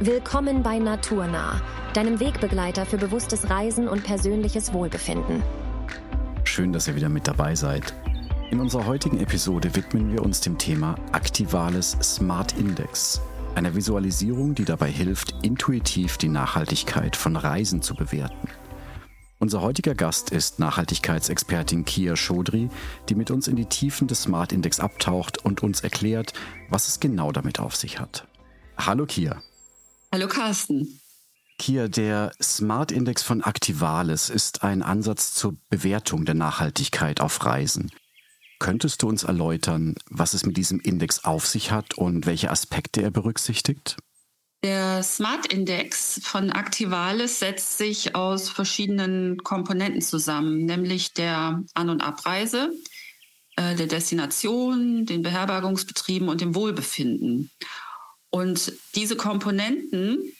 Willkommen bei Naturnah, deinem Wegbegleiter für bewusstes Reisen und persönliches Wohlbefinden. Schön, dass ihr wieder mit dabei seid. In unserer heutigen Episode widmen wir uns dem Thema Aktivales Smart Index, einer Visualisierung, die dabei hilft, intuitiv die Nachhaltigkeit von Reisen zu bewerten. Unser heutiger Gast ist Nachhaltigkeitsexpertin Kia Chaudhry, die mit uns in die Tiefen des Smart Index abtaucht und uns erklärt, was es genau damit auf sich hat. Hallo Kia. Hallo Carsten. Kia, der Smart Index von Activalis ist ein Ansatz zur Bewertung der Nachhaltigkeit auf Reisen. Könntest du uns erläutern, was es mit diesem Index auf sich hat und welche Aspekte er berücksichtigt? Der Smart Index von Activalis setzt sich aus verschiedenen Komponenten zusammen, nämlich der An- und Abreise, äh, der Destination, den Beherbergungsbetrieben und dem Wohlbefinden. Und diese Komponenten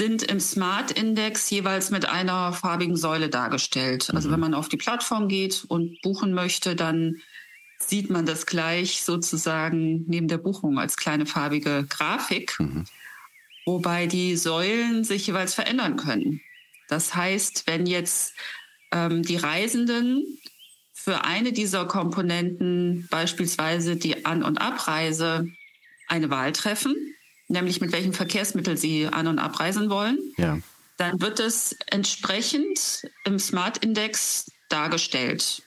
sind im Smart Index jeweils mit einer farbigen Säule dargestellt. Also mhm. wenn man auf die Plattform geht und buchen möchte, dann sieht man das gleich sozusagen neben der Buchung als kleine farbige Grafik, mhm. wobei die Säulen sich jeweils verändern können. Das heißt, wenn jetzt ähm, die Reisenden für eine dieser Komponenten, beispielsweise die An- und Abreise, eine Wahl treffen, nämlich mit welchem Verkehrsmittel Sie an- und abreisen wollen, ja. dann wird es entsprechend im Smart Index dargestellt.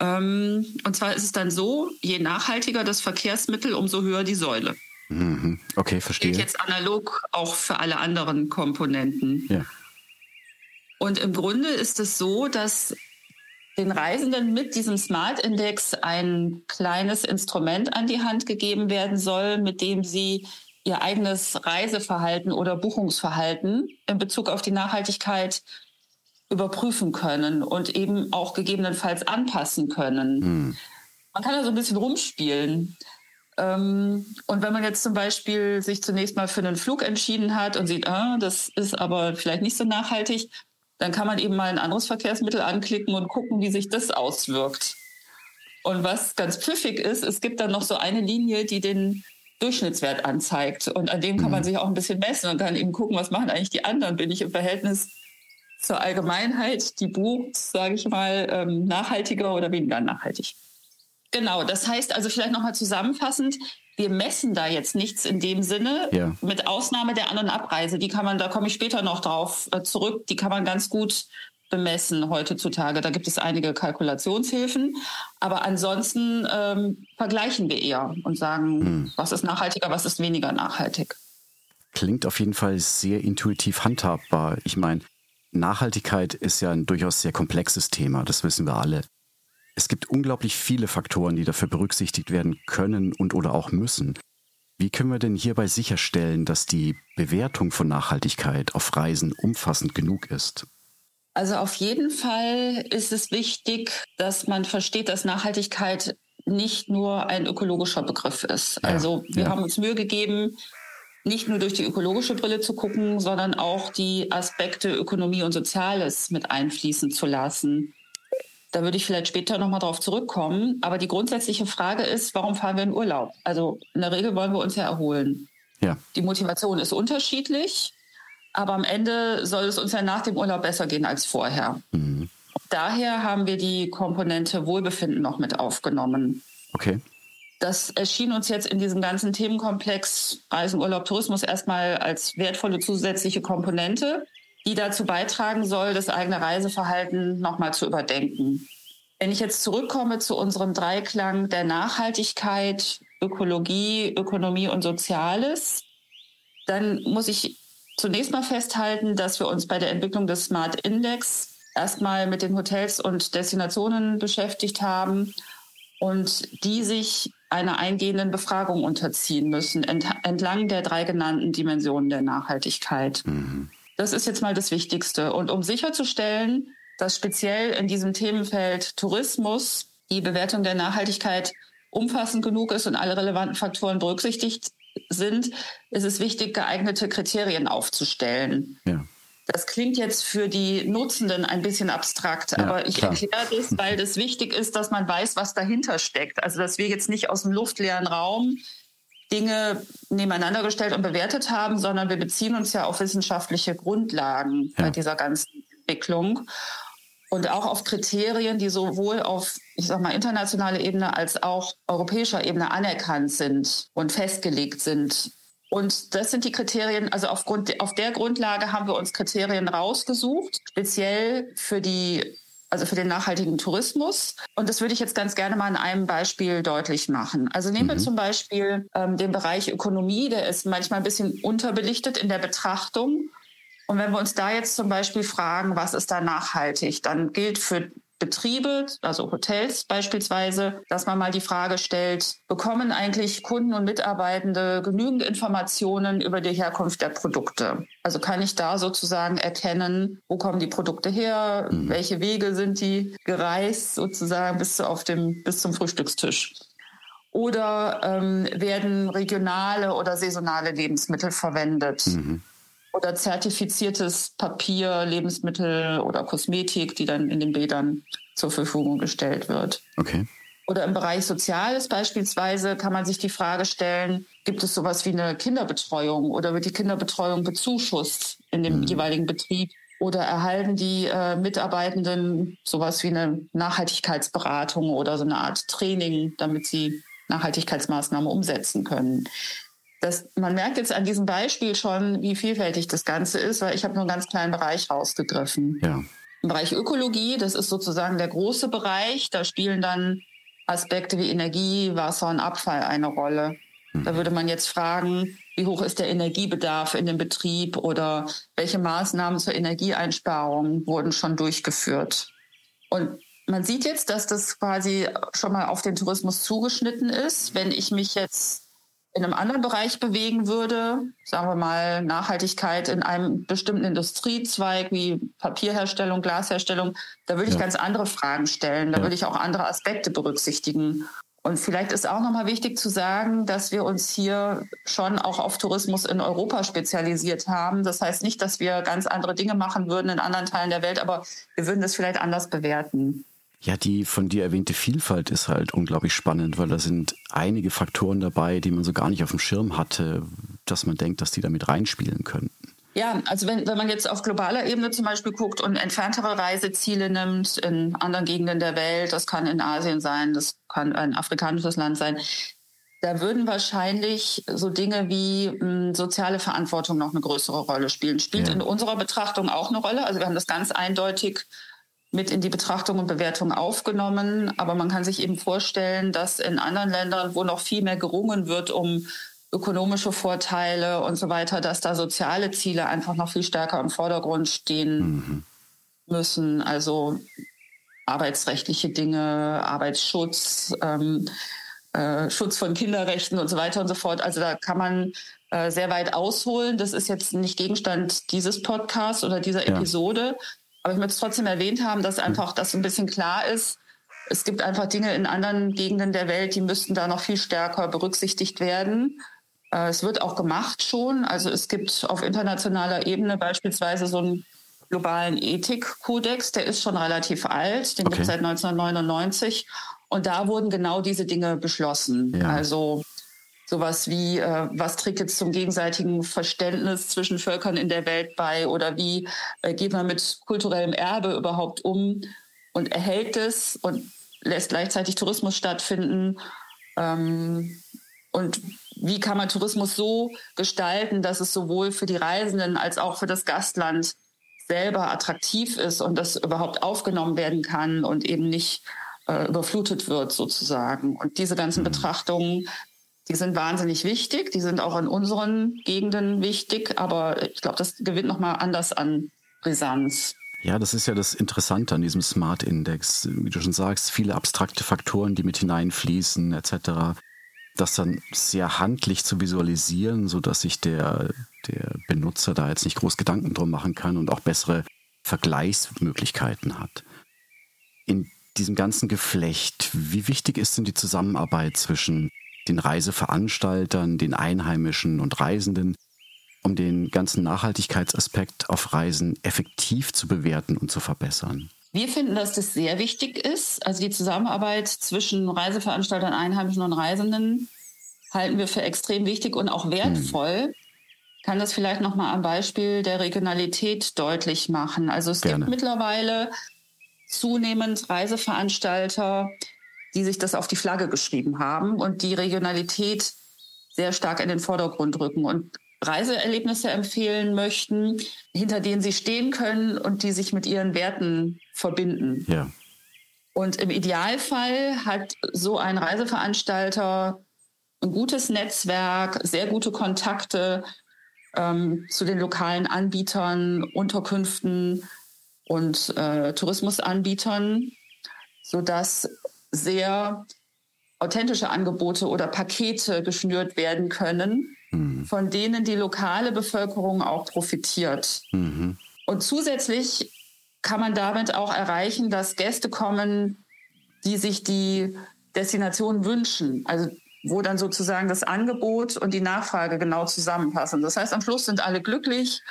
Ähm, und zwar ist es dann so, je nachhaltiger das Verkehrsmittel, umso höher die Säule. Mhm. Okay, verstehe. Geht jetzt analog auch für alle anderen Komponenten. Ja. Und im Grunde ist es so, dass den Reisenden mit diesem Smart Index ein kleines Instrument an die Hand gegeben werden soll, mit dem sie ihr eigenes Reiseverhalten oder Buchungsverhalten in Bezug auf die Nachhaltigkeit überprüfen können und eben auch gegebenenfalls anpassen können. Hm. Man kann da so ein bisschen rumspielen. Ähm, und wenn man jetzt zum Beispiel sich zunächst mal für einen Flug entschieden hat und sieht, ah, das ist aber vielleicht nicht so nachhaltig, dann kann man eben mal ein anderes Verkehrsmittel anklicken und gucken, wie sich das auswirkt. Und was ganz pfiffig ist, es gibt dann noch so eine Linie, die den Durchschnittswert anzeigt. Und an dem kann man mhm. sich auch ein bisschen messen und kann eben gucken, was machen eigentlich die anderen. Bin ich im Verhältnis zur Allgemeinheit, die bucht, sage ich mal, ähm, nachhaltiger oder weniger nachhaltig. Genau, das heißt also vielleicht nochmal zusammenfassend, wir messen da jetzt nichts in dem Sinne, ja. mit Ausnahme der An- und Abreise. Die kann man, da komme ich später noch drauf äh, zurück, die kann man ganz gut bemessen heutzutage. Da gibt es einige Kalkulationshilfen. Aber ansonsten ähm, vergleichen wir eher und sagen, hm. was ist nachhaltiger, was ist weniger nachhaltig. Klingt auf jeden Fall sehr intuitiv handhabbar. Ich meine, Nachhaltigkeit ist ja ein durchaus sehr komplexes Thema, das wissen wir alle. Es gibt unglaublich viele Faktoren, die dafür berücksichtigt werden können und oder auch müssen. Wie können wir denn hierbei sicherstellen, dass die Bewertung von Nachhaltigkeit auf Reisen umfassend genug ist? Also auf jeden Fall ist es wichtig, dass man versteht, dass Nachhaltigkeit nicht nur ein ökologischer Begriff ist. Ja, also wir ja. haben uns Mühe gegeben, nicht nur durch die ökologische Brille zu gucken, sondern auch die Aspekte Ökonomie und Soziales mit einfließen zu lassen. Da würde ich vielleicht später nochmal drauf zurückkommen. Aber die grundsätzliche Frage ist, warum fahren wir in Urlaub? Also in der Regel wollen wir uns ja erholen. Ja. Die Motivation ist unterschiedlich. Aber am Ende soll es uns ja nach dem Urlaub besser gehen als vorher. Mhm. Daher haben wir die Komponente Wohlbefinden noch mit aufgenommen. Okay. Das erschien uns jetzt in diesem ganzen Themenkomplex Reisen, Urlaub, Tourismus erstmal als wertvolle zusätzliche Komponente, die dazu beitragen soll, das eigene Reiseverhalten nochmal zu überdenken. Wenn ich jetzt zurückkomme zu unserem Dreiklang der Nachhaltigkeit, Ökologie, Ökonomie und Soziales, dann muss ich zunächst mal festhalten, dass wir uns bei der Entwicklung des Smart Index erstmal mit den Hotels und Destinationen beschäftigt haben und die sich einer eingehenden Befragung unterziehen müssen, entlang der drei genannten Dimensionen der Nachhaltigkeit. Mhm. Das ist jetzt mal das Wichtigste. Und um sicherzustellen, dass speziell in diesem Themenfeld Tourismus die Bewertung der Nachhaltigkeit umfassend genug ist und alle relevanten Faktoren berücksichtigt sind, ist es wichtig, geeignete Kriterien aufzustellen. Ja. Das klingt jetzt für die Nutzenden ein bisschen abstrakt, ja, aber ich klar. erkläre das, weil das wichtig ist, dass man weiß, was dahinter steckt. Also dass wir jetzt nicht aus dem luftleeren Raum Dinge nebeneinander gestellt und bewertet haben, sondern wir beziehen uns ja auf wissenschaftliche Grundlagen ja. bei dieser ganzen Entwicklung und auch auf Kriterien, die sowohl auf, ich sag mal, internationaler Ebene als auch europäischer Ebene anerkannt sind und festgelegt sind. Und das sind die Kriterien, also aufgrund, auf der Grundlage haben wir uns Kriterien rausgesucht, speziell für die also für den nachhaltigen Tourismus. Und das würde ich jetzt ganz gerne mal in einem Beispiel deutlich machen. Also nehmen mhm. wir zum Beispiel ähm, den Bereich Ökonomie, der ist manchmal ein bisschen unterbelichtet in der Betrachtung. Und wenn wir uns da jetzt zum Beispiel fragen, was ist da nachhaltig, dann gilt für Betriebe, also Hotels beispielsweise, dass man mal die Frage stellt, bekommen eigentlich Kunden und Mitarbeitende genügend Informationen über die Herkunft der Produkte? Also kann ich da sozusagen erkennen, wo kommen die Produkte her, mhm. welche Wege sind die gereist sozusagen bis, auf dem, bis zum Frühstückstisch? Oder ähm, werden regionale oder saisonale Lebensmittel verwendet? Mhm oder zertifiziertes Papier, Lebensmittel oder Kosmetik, die dann in den Bädern zur Verfügung gestellt wird. Okay. Oder im Bereich Soziales beispielsweise kann man sich die Frage stellen, gibt es sowas wie eine Kinderbetreuung oder wird die Kinderbetreuung bezuschusst in dem mhm. jeweiligen Betrieb? Oder erhalten die äh, Mitarbeitenden sowas wie eine Nachhaltigkeitsberatung oder so eine Art Training, damit sie Nachhaltigkeitsmaßnahmen umsetzen können? Das, man merkt jetzt an diesem Beispiel schon, wie vielfältig das Ganze ist, weil ich habe nur einen ganz kleinen Bereich rausgegriffen. Ja. Im Bereich Ökologie, das ist sozusagen der große Bereich, da spielen dann Aspekte wie Energie, Wasser und Abfall eine Rolle. Mhm. Da würde man jetzt fragen, wie hoch ist der Energiebedarf in dem Betrieb oder welche Maßnahmen zur Energieeinsparung wurden schon durchgeführt. Und man sieht jetzt, dass das quasi schon mal auf den Tourismus zugeschnitten ist. Wenn ich mich jetzt in einem anderen Bereich bewegen würde, sagen wir mal Nachhaltigkeit in einem bestimmten Industriezweig wie Papierherstellung, Glasherstellung, da würde ich ja. ganz andere Fragen stellen. Da ja. würde ich auch andere Aspekte berücksichtigen. Und vielleicht ist auch nochmal wichtig zu sagen, dass wir uns hier schon auch auf Tourismus in Europa spezialisiert haben. Das heißt nicht, dass wir ganz andere Dinge machen würden in anderen Teilen der Welt, aber wir würden das vielleicht anders bewerten. Ja, die von dir erwähnte Vielfalt ist halt unglaublich spannend, weil da sind einige Faktoren dabei, die man so gar nicht auf dem Schirm hatte, dass man denkt, dass die damit reinspielen könnten. Ja, also wenn, wenn man jetzt auf globaler Ebene zum Beispiel guckt und entferntere Reiseziele nimmt in anderen Gegenden der Welt, das kann in Asien sein, das kann ein afrikanisches Land sein, da würden wahrscheinlich so Dinge wie mh, hm, soziale Verantwortung noch eine größere Rolle spielen. Spielt ja. in unserer Betrachtung auch eine Rolle. Also wir haben das ganz eindeutig mit in die Betrachtung und Bewertung aufgenommen. Aber man kann sich eben vorstellen, dass in anderen Ländern, wo noch viel mehr gerungen wird um ökonomische Vorteile und so weiter, dass da soziale Ziele einfach noch viel stärker im Vordergrund stehen mhm. müssen. Also arbeitsrechtliche Dinge, Arbeitsschutz, ähm, äh, Schutz von Kinderrechten und so weiter und so fort. Also da kann man äh, sehr weit ausholen. Das ist jetzt nicht Gegenstand dieses Podcasts oder dieser ja. Episode. Aber ich möchte es trotzdem erwähnt haben, dass einfach das ein bisschen klar ist. Es gibt einfach Dinge in anderen Gegenden der Welt, die müssten da noch viel stärker berücksichtigt werden. Äh, es wird auch gemacht schon. Also es gibt auf internationaler Ebene beispielsweise so einen globalen Ethikkodex, der ist schon relativ alt, den okay. gibt es seit 1999. Und da wurden genau diese Dinge beschlossen. Ja. Also sowas wie, äh, was trägt jetzt zum gegenseitigen Verständnis zwischen Völkern in der Welt bei oder wie äh, geht man mit kulturellem Erbe überhaupt um und erhält es und lässt gleichzeitig Tourismus stattfinden. Ähm, und wie kann man Tourismus so gestalten, dass es sowohl für die Reisenden als auch für das Gastland selber attraktiv ist und das überhaupt aufgenommen werden kann und eben nicht äh, überflutet wird sozusagen. Und diese ganzen mhm. Betrachtungen die sind wahnsinnig wichtig, die sind auch in unseren Gegenden wichtig, aber ich glaube, das gewinnt nochmal anders an Brisanz. Ja, das ist ja das Interessante an diesem Smart Index. Wie du schon sagst, viele abstrakte Faktoren, die mit hineinfließen, etc. Das dann sehr handlich zu visualisieren, sodass sich der, der Benutzer da jetzt nicht groß Gedanken drum machen kann und auch bessere Vergleichsmöglichkeiten hat. In diesem ganzen Geflecht, wie wichtig ist denn die Zusammenarbeit zwischen den Reiseveranstaltern, den Einheimischen und Reisenden, um den ganzen Nachhaltigkeitsaspekt auf Reisen effektiv zu bewerten und zu verbessern? Wir finden, dass das sehr wichtig ist. Also die Zusammenarbeit zwischen Reiseveranstaltern, Einheimischen und Reisenden halten wir für extrem wichtig und auch wertvoll. Mhm. Kann das vielleicht noch mal am Beispiel der Regionalität deutlich machen. Also es Gerne. gibt mittlerweile zunehmend Reiseveranstalter, die sich das auf die Flagge geschrieben haben und die Regionalität sehr stark in den Vordergrund rücken und Reiseerlebnisse empfehlen möchten, hinter denen sie stehen können und die sich mit ihren Werten verbinden. Ja. Und im Idealfall hat so ein Reiseveranstalter ein gutes Netzwerk, sehr gute Kontakte ähm, zu den lokalen Anbietern, Unterkünften und äh, Tourismusanbietern, sodass sehr authentische Angebote oder Pakete geschnürt werden können, mhm. von denen die lokale Bevölkerung auch profitiert. Mhm. Und zusätzlich kann man damit auch erreichen, dass Gäste kommen, die sich die Destination wünschen. Also wo dann sozusagen das Angebot und die Nachfrage genau zusammenpassen. Das heißt, am Schluss sind alle glücklich.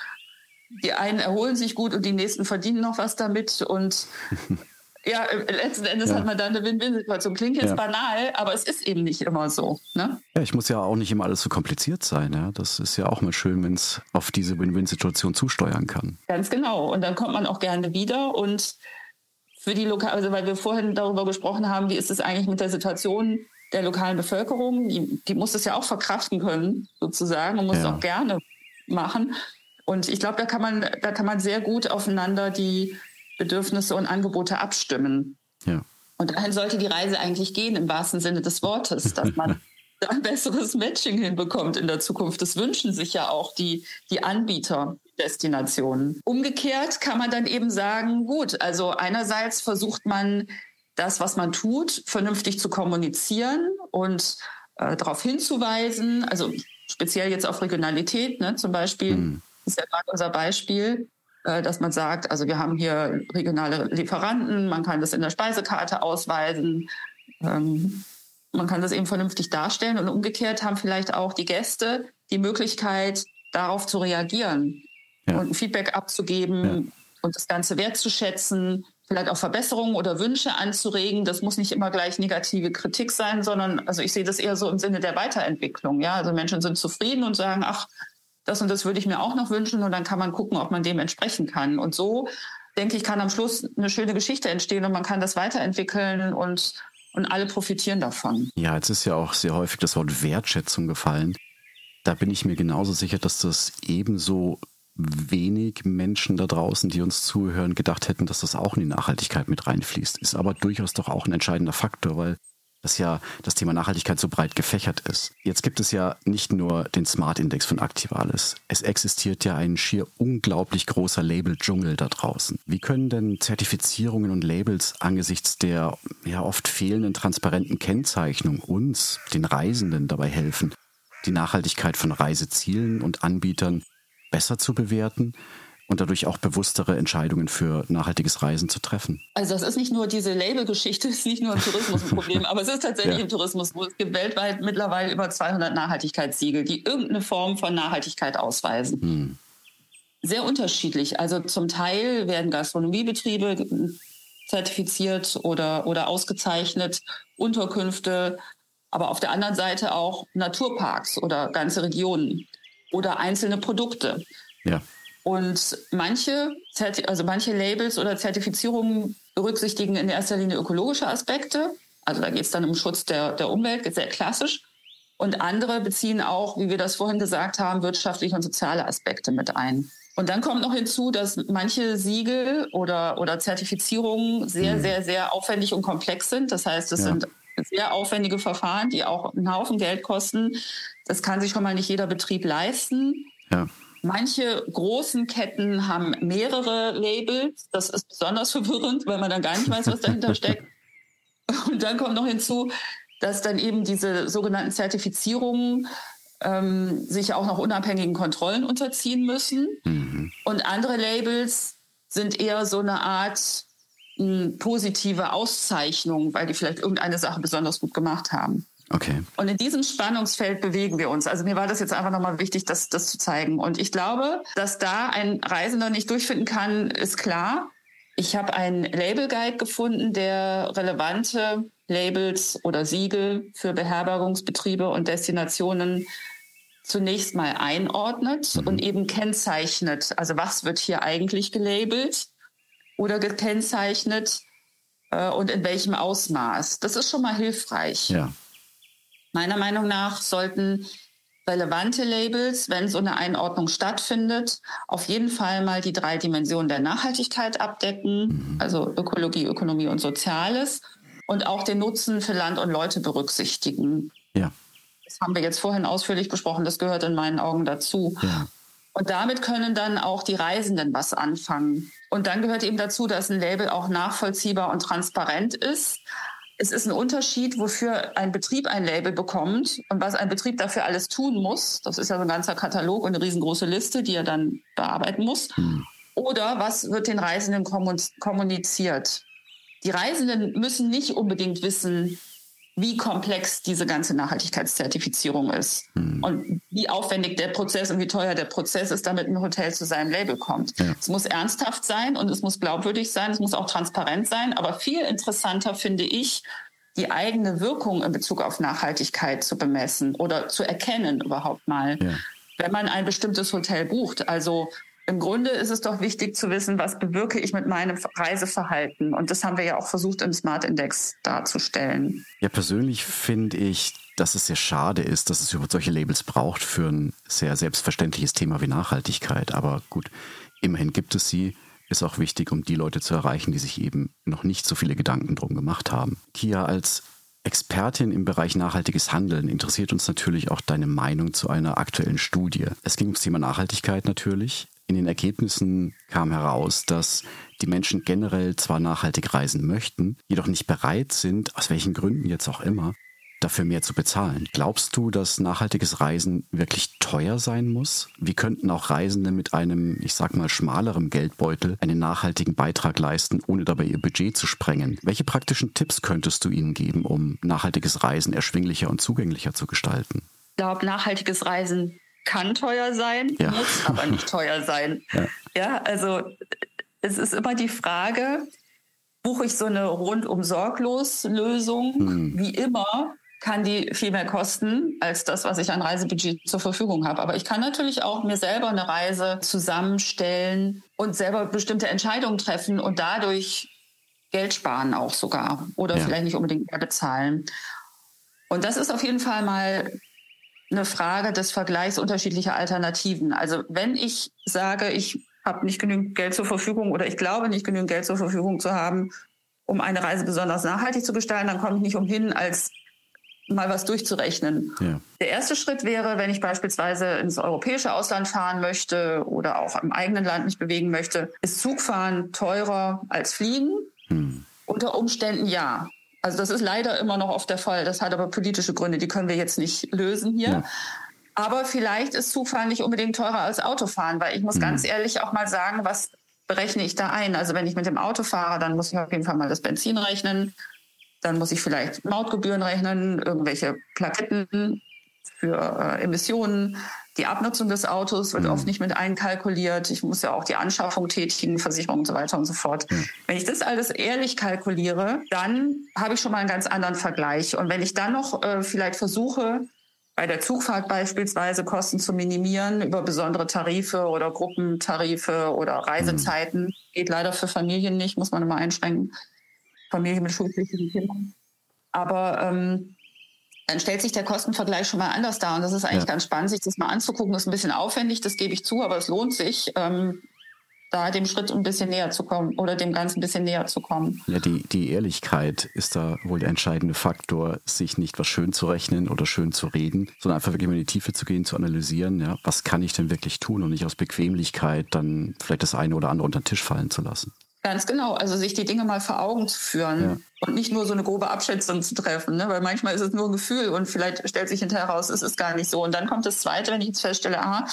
Die einen erholen sich gut und die nächsten verdienen noch was damit. Und ja, äh, letzten Endes ja. hat man dann eine Win-Win-Situation. Klingt jetzt ja. banal, aber es ist eben nicht immer so. Ne? Ja, ich muss ja auch nicht immer alles so kompliziert sein. Ja? Das ist ja auch mal schön, wenn es auf diese Win-Win-Situation zusteuern kann. Ganz genau. Und dann kommt man auch gerne wieder und für die lokale, also weil wir vorhin darüber gesprochen haben, wie ist es eigentlich mit der Situation der lokalen Bevölkerung, die, die muss das ja auch verkraften können, sozusagen, und muss ja. es auch gerne machen. Und ich glaube, da kann man, da kann man sehr gut aufeinander die Bedürfnisse und Angebote abstimmen. Ja. Und dahin sollte die Reise eigentlich gehen, im wahrsten Sinne des Wortes, dass man ein besseres Matching hinbekommt in der Zukunft. Das wünschen sich ja auch die, die Anbieterdestinationen. Umgekehrt kann man dann eben sagen, gut, also einerseits versucht man das, was man tut, vernünftig zu kommunizieren und äh, darauf hinzuweisen, also speziell jetzt auf Regionalität, ne, zum Beispiel, mhm. ist ja gerade unser Beispiel, dass man sagt, also wir haben hier regionale Lieferanten, man kann das in der Speisekarte ausweisen, ähm, man kann das eben vernünftig darstellen und umgekehrt haben vielleicht auch die Gäste die Möglichkeit, darauf zu reagieren ja. und ein Feedback abzugeben ja. und das Ganze wertzuschätzen, vielleicht auch Verbesserungen oder Wünsche anzuregen. Das muss nicht immer gleich negative Kritik sein, sondern also ich sehe das eher so im Sinne der Weiterentwicklung. Ja, also Menschen sind zufrieden und sagen, ach, das und das würde ich mir auch noch wünschen und dann kann man gucken, ob man dem entsprechen kann. Und so, denke ich, kann am Schluss eine schöne Geschichte entstehen und man kann das weiterentwickeln und, und alle profitieren davon. Ja, jetzt ist ja auch sehr häufig das Wort Wertschätzung gefallen. Da bin ich mir genauso sicher, dass das ebenso wenig Menschen da draußen, die uns zuhören, gedacht hätten, dass das auch in die Nachhaltigkeit mit reinfließt. Ist aber durchaus doch auch ein entscheidender Faktor, weil dass ja das Thema Nachhaltigkeit so breit gefächert ist. Jetzt gibt es ja nicht nur den Smart Index von Activalis. Es existiert ja ein schier unglaublich großer Label-Dschungel da draußen. Wie können denn Zertifizierungen und Labels angesichts der ja oft fehlenden transparenten Kennzeichnung uns, den Reisenden, dabei helfen, die Nachhaltigkeit von Reisezielen und Anbietern besser zu bewerten? Und dadurch auch bewusstere Entscheidungen für nachhaltiges Reisen zu treffen. Also das ist nicht nur diese Labelgeschichte, ist nicht nur im Tourismus ein Problem, aber es ist tatsächlich ja. im Tourismus, wo es gibt weltweit mittlerweile über 200 Nachhaltigkeitssiegel, die irgendeine Form von Nachhaltigkeit ausweisen. Hm. Sehr unterschiedlich. Also zum Teil werden Gastronomiebetriebe zertifiziert oder, oder ausgezeichnet, Unterkünfte, aber auf der anderen Seite auch Naturparks oder ganze Regionen oder einzelne Produkte. Ja. Und manche, also manche Labels oder Zertifizierungen berücksichtigen in erster Linie ökologische Aspekte. Also da geht es dann um Schutz der, der Umwelt, sehr klassisch. Und andere beziehen auch, wie wir das vorhin gesagt haben, wirtschaftliche und soziale Aspekte mit ein. Und dann kommt noch hinzu, dass manche Siegel oder, oder Zertifizierungen sehr, mhm. sehr, sehr aufwendig und komplex sind. Das heißt, es ja. sind sehr aufwendige Verfahren, die auch einen Haufen Geld kosten. Das kann sich schon mal nicht jeder Betrieb leisten. Ja. Manche großen Ketten haben mehrere Labels. Das ist besonders verwirrend, weil man dann gar nicht weiß, was dahinter steckt. Und dann kommt noch hinzu, dass dann eben diese sogenannten Zertifizierungen ähm, sich auch noch unabhängigen Kontrollen unterziehen müssen. Mhm. Und andere Labels sind eher so eine Art positive Auszeichnung, weil die vielleicht irgendeine Sache besonders gut gemacht haben. Okay. Und in diesem Spannungsfeld bewegen wir uns. Also mir war das jetzt einfach nochmal wichtig, das, das zu zeigen. Und ich glaube, dass da ein Reisender nicht durchfinden kann, ist klar. Ich habe einen Label Guide gefunden, der relevante Labels oder Siegel für Beherbergungsbetriebe und Destinationen zunächst mal einordnet mhm. und eben kennzeichnet. Also was wird hier eigentlich gelabelt oder gekennzeichnet äh, und in welchem Ausmaß. Das ist schon mal hilfreich. Ja. Meiner Meinung nach sollten relevante Labels, wenn so eine Einordnung stattfindet, auf jeden Fall mal die drei Dimensionen der Nachhaltigkeit abdecken, mhm. also Ökologie, Ökonomie und Soziales und auch den Nutzen für Land und Leute berücksichtigen. Ja. Das haben wir jetzt vorhin ausführlich besprochen, das gehört in meinen Augen dazu. Ja. Und damit können dann auch die Reisenden was anfangen. Und dann gehört eben dazu, dass ein Label auch nachvollziehbar und transparent ist. Es ist ein Unterschied, wofür ein Betrieb ein Label bekommt und was ein Betrieb dafür alles tun muss. Das ist ja so ein ganzer Katalog und eine riesengroße Liste, die er dann bearbeiten muss. Hm. Oder was wird den Reisenden kommuniziert? Die Reisenden müssen nicht unbedingt wissen, wie komplex diese ganze Nachhaltigkeitszertifizierung ist hm. und wie aufwendig der Prozess und wie teuer der Prozess ist, damit ein Hotel zu seinem Label kommt. Ja. Es muss ernsthaft sein und es muss glaubwürdig sein, es muss auch transparent sein, aber viel interessanter finde ich, die eigene Wirkung in Bezug auf Nachhaltigkeit zu bemessen oder zu erkennen überhaupt mal. Ja. Wenn man ein bestimmtes Hotel bucht, also im Grunde ist es doch wichtig zu wissen, was bewirke ich mit meinem Reiseverhalten. Und das haben wir ja auch versucht im Smart Index darzustellen. Ja, persönlich finde ich, dass es sehr schade ist, dass es überhaupt solche Labels braucht für ein sehr selbstverständliches Thema wie Nachhaltigkeit. Aber gut, immerhin gibt es sie. Ist auch wichtig, um die Leute zu erreichen, die sich eben noch nicht so viele Gedanken drum gemacht haben. Kia, als Expertin im Bereich nachhaltiges Handeln interessiert uns natürlich auch deine Meinung zu einer aktuellen Studie. Es ging ums Thema Nachhaltigkeit natürlich. In den Ergebnissen kam heraus, dass die Menschen generell zwar nachhaltig reisen möchten, jedoch nicht bereit sind, aus welchen Gründen jetzt auch immer, dafür mehr zu bezahlen. Glaubst du, dass nachhaltiges Reisen wirklich teuer sein muss? Wie könnten auch Reisende mit einem, ich sag mal, schmalerem Geldbeutel einen nachhaltigen Beitrag leisten, ohne dabei ihr Budget zu sprengen? Welche praktischen Tipps könntest du ihnen geben, um nachhaltiges Reisen erschwinglicher und zugänglicher zu gestalten? Ich glaube, nachhaltiges Reisen kann teuer sein, ja. muss aber nicht teuer sein. Ja. ja, also es ist immer die Frage, buche ich so eine rundum sorglos Lösung? Hm. Wie immer kann die viel mehr kosten als das, was ich an Reisebudget zur Verfügung habe. Aber ich kann natürlich auch mir selber eine Reise zusammenstellen und selber bestimmte Entscheidungen treffen und dadurch Geld sparen auch sogar oder ja. vielleicht nicht unbedingt mehr bezahlen. Und das ist auf jeden Fall mal eine Frage des Vergleichs unterschiedlicher Alternativen. Also wenn ich sage, ich habe nicht genügend Geld zur Verfügung oder ich glaube nicht genügend Geld zur Verfügung zu haben, um eine Reise besonders nachhaltig zu gestalten, dann komme ich nicht umhin, als mal was durchzurechnen. Ja. Der erste Schritt wäre, wenn ich beispielsweise ins europäische Ausland fahren möchte oder auch im eigenen Land mich bewegen möchte, ist Zugfahren teurer als Fliegen? Hm. Unter Umständen ja. Also das ist leider immer noch oft der Fall. Das hat aber politische Gründe, die können wir jetzt nicht lösen hier. Ja. Aber vielleicht ist Zugfahren nicht unbedingt teurer als Autofahren, weil ich muss mhm. ganz ehrlich auch mal sagen, was berechne ich da ein? Also wenn ich mit dem Auto fahre, dann muss ich auf jeden Fall mal das Benzin rechnen. Dann muss ich vielleicht Mautgebühren rechnen, irgendwelche Plaketten für äh, Emissionen. Die Abnutzung des Autos wird mhm. oft nicht mit einkalkuliert. Ich muss ja auch die Anschaffung tätigen, Versicherung und so weiter und so fort. Mhm. Wenn ich das alles ehrlich kalkuliere, dann habe ich schon mal einen ganz anderen Vergleich. Und wenn ich dann noch äh, vielleicht versuche, bei der Zugfahrt beispielsweise Kosten zu minimieren über besondere Tarife oder Gruppentarife oder Reisezeiten, mhm. geht leider für Familien nicht, muss man immer einschränken. Familien mit schulpflichtigen Kindern. Aber ähm, dann stellt sich der Kostenvergleich schon mal anders dar. Und das ist eigentlich ja. ganz spannend, sich das mal anzugucken. Das ist ein bisschen aufwendig, das gebe ich zu, aber es lohnt sich, ähm, da dem Schritt ein bisschen näher zu kommen oder dem Ganzen ein bisschen näher zu kommen. Ja, die, die Ehrlichkeit ist da wohl der entscheidende Faktor, sich nicht was schön zu rechnen oder schön zu reden, sondern einfach wirklich mal in die Tiefe zu gehen, zu analysieren, ja, was kann ich denn wirklich tun und nicht aus Bequemlichkeit dann vielleicht das eine oder andere unter den Tisch fallen zu lassen. Ganz genau, also sich die Dinge mal vor Augen zu führen ja. und nicht nur so eine grobe Abschätzung zu treffen, ne? weil manchmal ist es nur ein Gefühl und vielleicht stellt sich hinterher raus, es ist gar nicht so. Und dann kommt das Zweite, wenn ich jetzt feststelle, aha,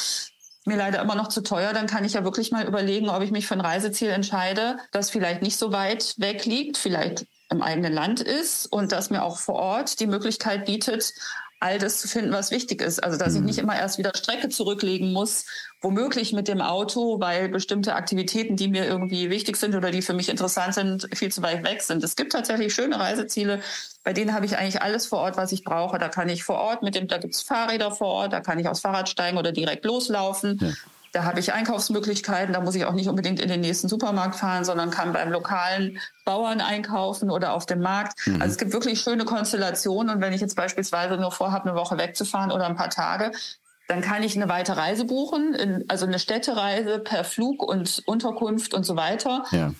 mir leider immer noch zu teuer, dann kann ich ja wirklich mal überlegen, ob ich mich für ein Reiseziel entscheide, das vielleicht nicht so weit weg liegt, vielleicht im eigenen Land ist und das mir auch vor Ort die Möglichkeit bietet, all das zu finden, was wichtig ist. Also dass mhm. ich nicht immer erst wieder Strecke zurücklegen muss, womöglich mit dem Auto, weil bestimmte Aktivitäten, die mir irgendwie wichtig sind oder die für mich interessant sind, viel zu weit weg sind. Es gibt tatsächlich schöne Reiseziele, bei denen habe ich eigentlich alles vor Ort, was ich brauche. Da kann ich vor Ort mit dem, da gibt es Fahrräder vor Ort, da kann ich aufs Fahrrad steigen oder direkt loslaufen. Ja. Da habe ich Einkaufsmöglichkeiten, da muss ich auch nicht unbedingt in den nächsten Supermarkt fahren, sondern kann beim lokalen Bauern einkaufen oder auf dem Markt. Mhm. Also es gibt wirklich schöne Konstellationen. Und wenn ich jetzt beispielsweise nur vorhabe, eine Woche wegzufahren oder ein paar Tage, dann kann ich eine weite Reise buchen, also eine Städtereise per Flug und Unterkunft und so weiter. Ja.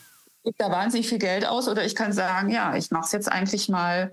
Gibt da wahnsinnig viel Geld aus. Oder ich kann sagen, ja, ich mache es jetzt eigentlich mal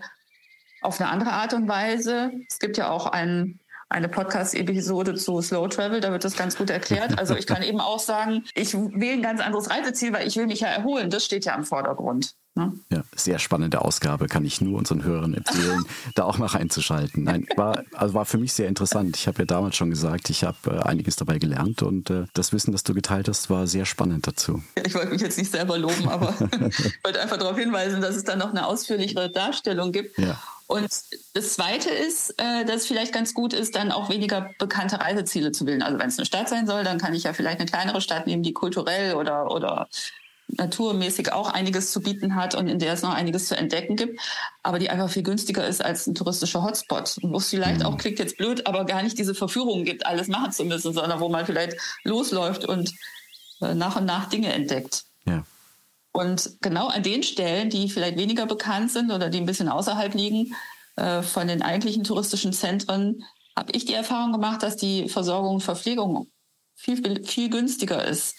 auf eine andere Art und Weise. Es gibt ja auch einen eine Podcast-Episode zu Slow Travel, da wird das ganz gut erklärt. Also ich kann eben auch sagen, ich wähle ein ganz anderes Reiseziel, weil ich will mich ja erholen. Das steht ja im Vordergrund. Ne? Ja, sehr spannende Ausgabe, kann ich nur unseren Hörern empfehlen, da auch mal reinzuschalten. Nein, war, also war für mich sehr interessant. Ich habe ja damals schon gesagt, ich habe äh, einiges dabei gelernt und äh, das Wissen, das du geteilt hast, war sehr spannend dazu. Ich wollte mich jetzt nicht selber loben, aber ich wollte einfach darauf hinweisen, dass es dann noch eine ausführlichere Darstellung gibt. Ja. Und das Zweite ist, äh, dass es vielleicht ganz gut ist, dann auch weniger bekannte Reiseziele zu wählen. Also wenn es eine Stadt sein soll, dann kann ich ja vielleicht eine kleinere Stadt nehmen, die kulturell oder, oder naturmäßig auch einiges zu bieten hat und in der es noch einiges zu entdecken gibt, aber die einfach viel günstiger ist als ein touristischer Hotspot, wo es vielleicht mhm. auch klingt jetzt blöd, aber gar nicht diese Verführung gibt, alles machen zu müssen, sondern wo man vielleicht losläuft und äh, nach und nach Dinge entdeckt. Ja. Und genau an den Stellen, die vielleicht weniger bekannt sind oder die ein bisschen außerhalb liegen äh, von den eigentlichen touristischen Zentren, habe ich die Erfahrung gemacht, dass die Versorgung und Verpflegung viel, viel günstiger ist.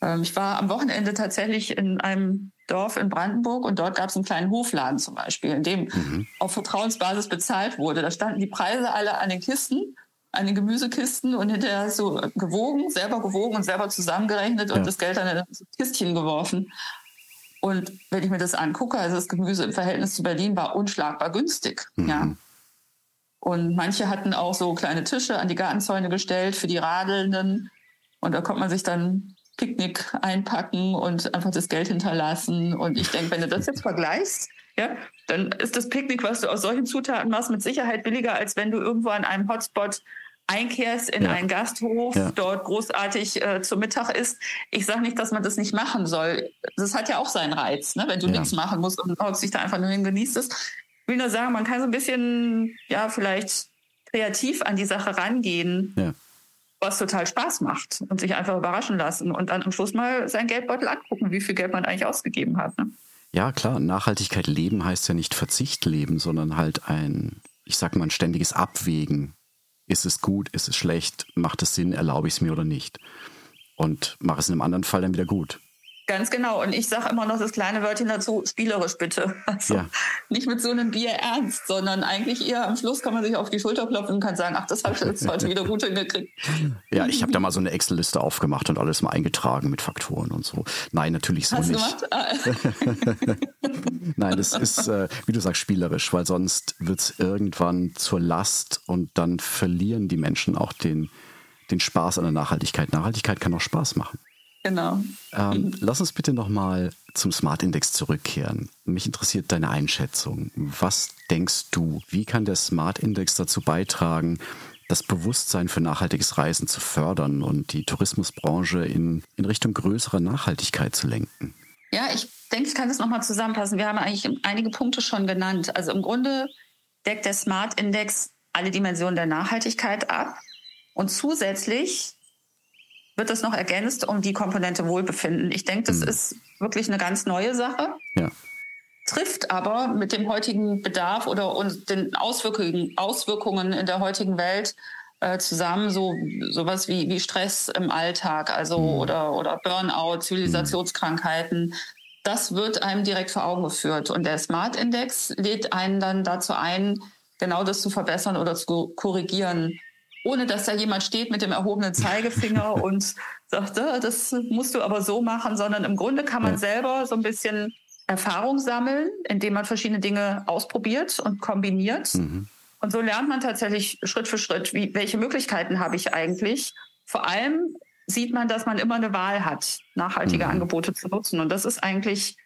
Ähm, ich war am Wochenende tatsächlich in einem Dorf in Brandenburg und dort gab es einen kleinen Hofladen zum Beispiel, in dem mhm. auf Vertrauensbasis bezahlt wurde. Da standen die Preise alle an den Kisten an den Gemüsekisten und hinterher so gewogen, selber gewogen und selber zusammengerechnet ja. und das Geld dann in das Kistchen geworfen. Und wenn ich mir das angucke, also das Gemüse im Verhältnis zu Berlin war unschlagbar günstig. Mhm. Ja. Und manche hatten auch so kleine Tische an die Gartenzäune gestellt für die Radelnden. Und da konnte man sich dann Picknick einpacken und einfach das Geld hinterlassen. Und ich denke, wenn du das jetzt vergleichst, ja, dann ist das Picknick, was du aus solchen Zutaten machst, mit Sicherheit billiger, als wenn du irgendwo an einem Hotspot einkehrst in ja. einen Gasthof, ja. dort großartig äh, zum Mittag isst. Ich sage nicht, dass man das nicht machen soll. Das hat ja auch seinen Reiz, ne? wenn du ja. nichts machen musst und hockst dich da einfach nur hin, genießt es. Ich will nur sagen, man kann so ein bisschen, ja, vielleicht kreativ an die Sache rangehen, was total Spaß macht und sich einfach überraschen lassen und dann am Schluss mal seinen Geldbeutel angucken, wie viel Geld man eigentlich ausgegeben hat. Ne? Ja, klar, Nachhaltigkeit leben heißt ja nicht Verzicht leben, sondern halt ein, ich sag mal, ein ständiges Abwägen ist es gut, ist es schlecht, macht es Sinn, erlaube ich es mir oder nicht. Und mache es in einem anderen Fall dann wieder gut. Ganz genau. Und ich sage immer noch das kleine Wörtchen dazu, spielerisch bitte. Also ja. nicht mit so einem Bier ernst, sondern eigentlich eher am Schluss kann man sich auf die Schulter klopfen und kann sagen, ach, das habe ich jetzt heute wieder gut hingekriegt. Ja, ich habe da mal so eine Excel-Liste aufgemacht und alles mal eingetragen mit Faktoren und so. Nein, natürlich so Hast nicht. Ah. Nein, das ist, äh, wie du sagst, spielerisch, weil sonst wird es irgendwann zur Last und dann verlieren die Menschen auch den, den Spaß an der Nachhaltigkeit. Nachhaltigkeit kann auch Spaß machen. Genau. Ähm, lass uns bitte nochmal zum Smart Index zurückkehren. Mich interessiert deine Einschätzung. Was denkst du, wie kann der Smart Index dazu beitragen, das Bewusstsein für nachhaltiges Reisen zu fördern und die Tourismusbranche in, in Richtung größerer Nachhaltigkeit zu lenken? Ja, ich denke, ich kann das nochmal zusammenfassen. Wir haben eigentlich einige Punkte schon genannt. Also im Grunde deckt der Smart Index alle Dimensionen der Nachhaltigkeit ab. Und zusätzlich wird das noch ergänzt um die Komponente Wohlbefinden. Ich denke, das mhm. ist wirklich eine ganz neue Sache. Ja. Trifft aber mit dem heutigen Bedarf oder den Auswirkungen, Auswirkungen in der heutigen Welt äh, zusammen, so sowas wie, wie Stress im Alltag, also mhm. oder, oder Burnout, Zivilisationskrankheiten. Das wird einem direkt vor Augen geführt. Und der Smart Index lädt einen dann dazu ein, genau das zu verbessern oder zu korrigieren ohne dass da jemand steht mit dem erhobenen Zeigefinger und sagt, ah, das musst du aber so machen, sondern im Grunde kann man selber so ein bisschen Erfahrung sammeln, indem man verschiedene Dinge ausprobiert und kombiniert. Mhm. Und so lernt man tatsächlich Schritt für Schritt, wie, welche Möglichkeiten habe ich eigentlich. Vor allem sieht man, dass man immer eine Wahl hat, nachhaltige mhm. Angebote zu nutzen. Und das ist eigentlich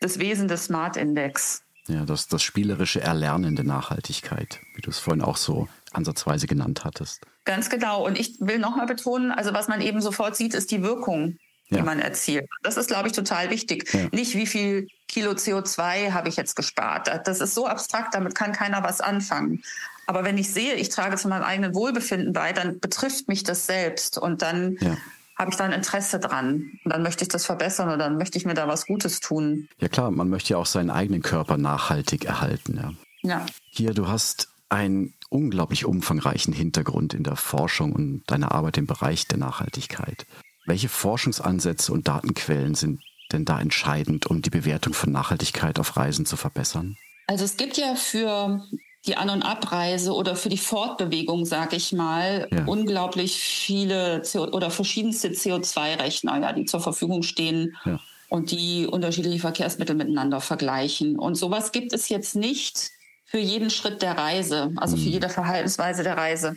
das Wesen des Smart Index. Ja, das, das spielerische Erlernen der Nachhaltigkeit, wie du es vorhin auch so ansatzweise genannt hattest. Ganz genau. Und ich will nochmal betonen, also was man eben sofort sieht, ist die Wirkung, die ja. man erzielt. Das ist, glaube ich, total wichtig. Ja. Nicht, wie viel Kilo CO2 habe ich jetzt gespart. Das ist so abstrakt, damit kann keiner was anfangen. Aber wenn ich sehe, ich trage zu meinem eigenen Wohlbefinden bei, dann betrifft mich das selbst. Und dann ja habe ich da ein Interesse dran. Und dann möchte ich das verbessern oder dann möchte ich mir da was Gutes tun. Ja klar, man möchte ja auch seinen eigenen Körper nachhaltig erhalten. Ja. ja. Hier, du hast einen unglaublich umfangreichen Hintergrund in der Forschung und deiner Arbeit im Bereich der Nachhaltigkeit. Welche Forschungsansätze und Datenquellen sind denn da entscheidend, um die Bewertung von Nachhaltigkeit auf Reisen zu verbessern? Also es gibt ja für die An- und Abreise oder für die Fortbewegung, sage ich mal, ja. unglaublich viele CO oder verschiedenste CO2-Rechner, ja, die zur Verfügung stehen ja. und die unterschiedliche Verkehrsmittel miteinander vergleichen. Und sowas gibt es jetzt nicht für jeden Schritt der Reise, also für jede Verhaltensweise der Reise.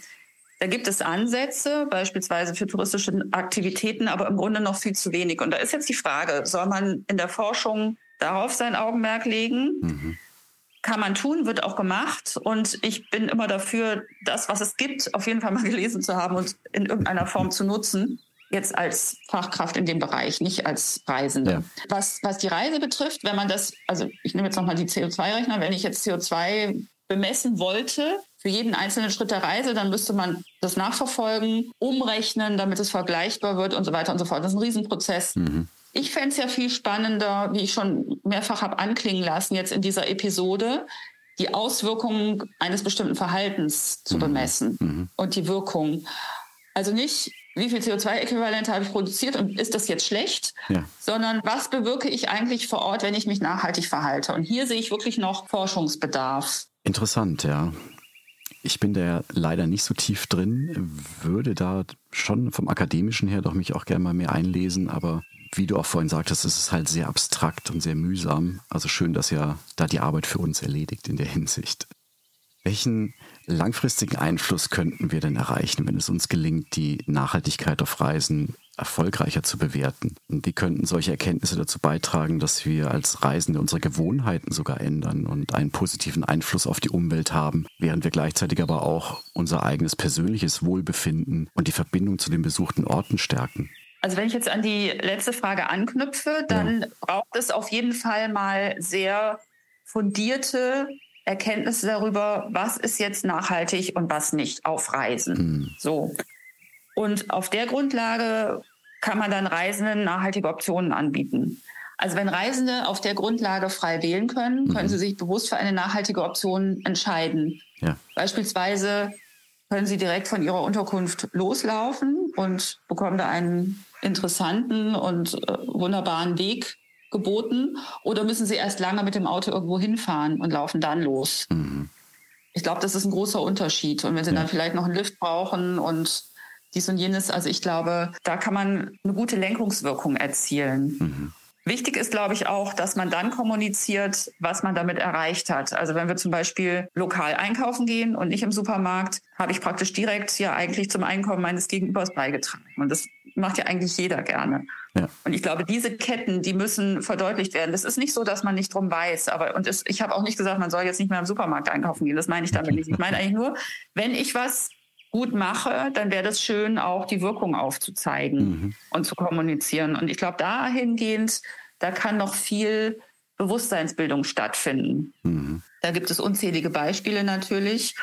Da gibt es Ansätze, beispielsweise für touristische Aktivitäten, aber im Grunde noch viel zu wenig. Und da ist jetzt die Frage, soll man in der Forschung darauf sein Augenmerk legen? Mhm kann man tun, wird auch gemacht. Und ich bin immer dafür, das, was es gibt, auf jeden Fall mal gelesen zu haben und in irgendeiner Form zu nutzen. Jetzt als Fachkraft in dem Bereich, nicht als Reisende. Ja. Was, was die Reise betrifft, wenn man das, also ich nehme jetzt nochmal die CO2-Rechner, wenn ich jetzt CO2 bemessen wollte, für jeden einzelnen Schritt der Reise, dann müsste man das nachverfolgen, umrechnen, damit es vergleichbar wird und so weiter und so fort. Das ist ein Riesenprozess. Mhm. Ich fände es ja viel spannender, wie ich schon mehrfach habe anklingen lassen jetzt in dieser Episode, die Auswirkungen eines bestimmten Verhaltens zu mhm. bemessen mhm. und die Wirkung. Also nicht, wie viel CO2-Äquivalente habe ich produziert und ist das jetzt schlecht, ja. sondern was bewirke ich eigentlich vor Ort, wenn ich mich nachhaltig verhalte. Und hier sehe ich wirklich noch Forschungsbedarf. Interessant, ja. Ich bin da leider nicht so tief drin, würde da schon vom akademischen her doch mich auch gerne mal mehr einlesen, aber wie du auch vorhin sagtest, es ist halt sehr abstrakt und sehr mühsam. Also schön, dass ihr da die Arbeit für uns erledigt in der Hinsicht. Welchen langfristigen Einfluss könnten wir denn erreichen, wenn es uns gelingt, die Nachhaltigkeit auf Reisen erfolgreicher zu bewerten? Und wie könnten solche Erkenntnisse dazu beitragen, dass wir als Reisende unsere Gewohnheiten sogar ändern und einen positiven Einfluss auf die Umwelt haben, während wir gleichzeitig aber auch unser eigenes persönliches Wohlbefinden und die Verbindung zu den besuchten Orten stärken? Also wenn ich jetzt an die letzte Frage anknüpfe, dann ja. braucht es auf jeden Fall mal sehr fundierte Erkenntnisse darüber, was ist jetzt nachhaltig und was nicht auf Reisen. Mhm. So. Und auf der Grundlage kann man dann Reisenden nachhaltige Optionen anbieten. Also wenn Reisende auf der Grundlage frei wählen können, können mhm. sie sich bewusst für eine nachhaltige Option entscheiden. Ja. Beispielsweise können sie direkt von ihrer Unterkunft loslaufen und bekommen da einen interessanten und äh, wunderbaren Weg geboten oder müssen sie erst lange mit dem Auto irgendwo hinfahren und laufen dann los? Mhm. Ich glaube, das ist ein großer Unterschied. Und wenn sie ja. dann vielleicht noch einen Lift brauchen und dies und jenes, also ich glaube, da kann man eine gute Lenkungswirkung erzielen. Mhm. Wichtig ist, glaube ich, auch, dass man dann kommuniziert, was man damit erreicht hat. Also wenn wir zum Beispiel lokal einkaufen gehen und nicht im Supermarkt, habe ich praktisch direkt ja eigentlich zum Einkommen meines Gegenübers beigetragen. Und das macht ja eigentlich jeder gerne. Ja. Und ich glaube, diese Ketten, die müssen verdeutlicht werden. Das ist nicht so, dass man nicht drum weiß. Aber und es, ich habe auch nicht gesagt, man soll jetzt nicht mehr im Supermarkt einkaufen gehen. Das meine ich damit nicht. Ich meine eigentlich nur, wenn ich was gut mache, dann wäre das schön, auch die Wirkung aufzuzeigen mhm. und zu kommunizieren. Und ich glaube, dahingehend, da kann noch viel Bewusstseinsbildung stattfinden. Mhm. Da gibt es unzählige Beispiele natürlich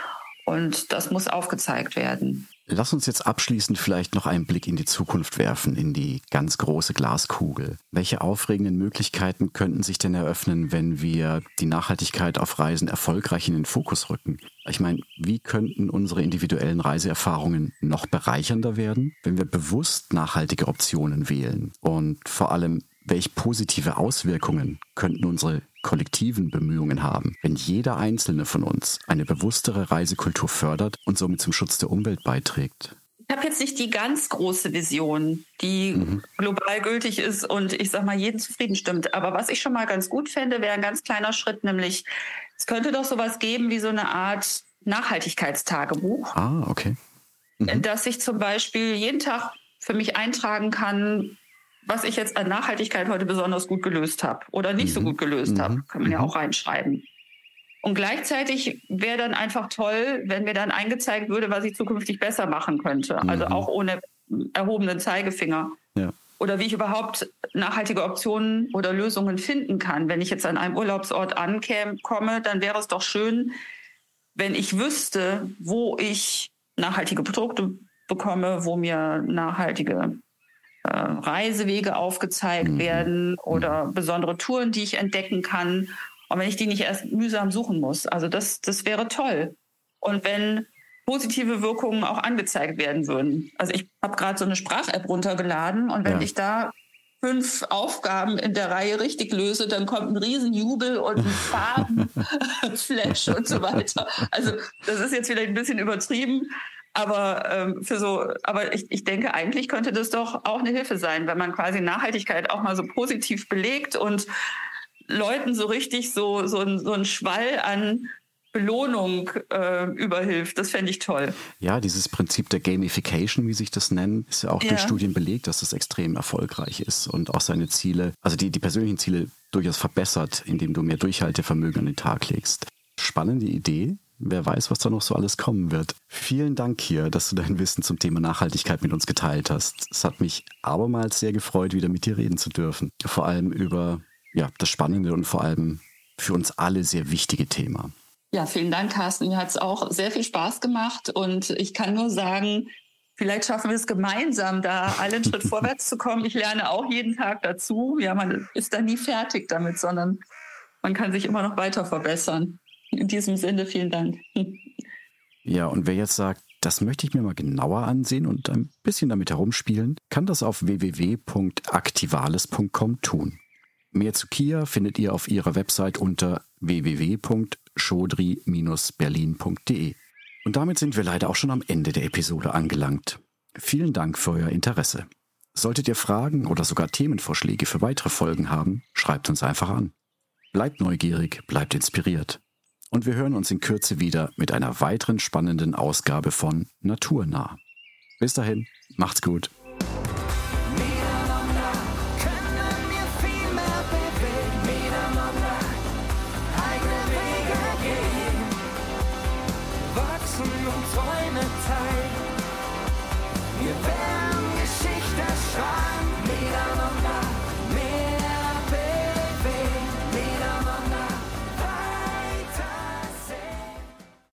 und das muss aufgezeigt werden. Lass uns jetzt abschließend vielleicht noch einen Blick in die Zukunft werfen, in die ganz große Glaskugel. Welche aufregenden Möglichkeiten könnten sich denn eröffnen, wenn wir die Nachhaltigkeit auf Reisen erfolgreich in den Fokus rücken? Ich meine, wie könnten unsere individuellen Reiseerfahrungen noch bereichernder werden, wenn wir bewusst nachhaltige Optionen wählen? Und vor allem, welche positive Auswirkungen könnten unsere kollektiven Bemühungen haben, wenn jeder einzelne von uns eine bewusstere Reisekultur fördert und somit zum Schutz der Umwelt beiträgt. Ich habe jetzt nicht die ganz große Vision, die mhm. global gültig ist und ich sag mal jeden zufrieden stimmt. Aber was ich schon mal ganz gut fände, wäre ein ganz kleiner Schritt, nämlich es könnte doch sowas geben wie so eine Art Nachhaltigkeitstagebuch. Ah, okay. Mhm. Dass ich zum Beispiel jeden Tag für mich eintragen kann, was ich jetzt an Nachhaltigkeit heute besonders gut gelöst habe oder nicht mhm. so gut gelöst mhm. habe. Kann man ja mhm. auch reinschreiben. Und gleichzeitig wäre dann einfach toll, wenn mir dann eingezeigt würde, was ich zukünftig besser machen könnte. Also mhm. auch ohne erhobenen Zeigefinger. Ja. Oder wie ich überhaupt nachhaltige Optionen oder Lösungen finden kann. Wenn ich jetzt an einem Urlaubsort ankomme, dann wäre es doch schön, wenn ich wüsste, wo ich nachhaltige Produkte bekomme, wo mir nachhaltige äh, Reisewege aufgezeigt mhm. werden oder mhm. besondere Touren, die ich entdecken kann. Und wenn ich die nicht erst mühsam suchen muss. Also das, das wäre toll. Und wenn positive Wirkungen auch angezeigt werden würden. Also ich habe gerade so eine Sprach-App runtergeladen und wenn ja. ich da fünf Aufgaben in der Reihe richtig löse, dann kommt ein Riesenjubel und ein Farbenflash und so weiter. Also das ist jetzt vielleicht ein bisschen übertrieben, aber ähm, für so, aber ich, ich denke, eigentlich könnte das doch auch eine Hilfe sein, wenn man quasi Nachhaltigkeit auch mal so positiv belegt und Leuten so richtig so, so, ein, so ein Schwall an Belohnung äh, überhilft. Das fände ich toll. Ja, dieses Prinzip der Gamification, wie sich das nennt, ist ja auch ja. durch Studien belegt, dass das extrem erfolgreich ist und auch seine Ziele, also die, die persönlichen Ziele durchaus verbessert, indem du mehr Durchhaltevermögen an den Tag legst. Spannende Idee. Wer weiß, was da noch so alles kommen wird. Vielen Dank hier, dass du dein Wissen zum Thema Nachhaltigkeit mit uns geteilt hast. Es hat mich abermals sehr gefreut, wieder mit dir reden zu dürfen. Vor allem über ja, das spannende und vor allem für uns alle sehr wichtige Thema. Ja, vielen Dank, Carsten. Mir hat es auch sehr viel Spaß gemacht und ich kann nur sagen, vielleicht schaffen wir es gemeinsam, da einen Schritt vorwärts zu kommen. Ich lerne auch jeden Tag dazu. Ja, man ist da nie fertig damit, sondern man kann sich immer noch weiter verbessern. In diesem Sinne, vielen Dank. Ja, und wer jetzt sagt, das möchte ich mir mal genauer ansehen und ein bisschen damit herumspielen, kann das auf www.aktivales.com tun. Mehr zu Kia findet ihr auf ihrer Website unter www.chaudry-berlin.de. Und damit sind wir leider auch schon am Ende der Episode angelangt. Vielen Dank für euer Interesse. Solltet ihr Fragen oder sogar Themenvorschläge für weitere Folgen haben, schreibt uns einfach an. Bleibt neugierig, bleibt inspiriert. Und wir hören uns in Kürze wieder mit einer weiteren spannenden Ausgabe von Naturnah. Bis dahin, macht's gut.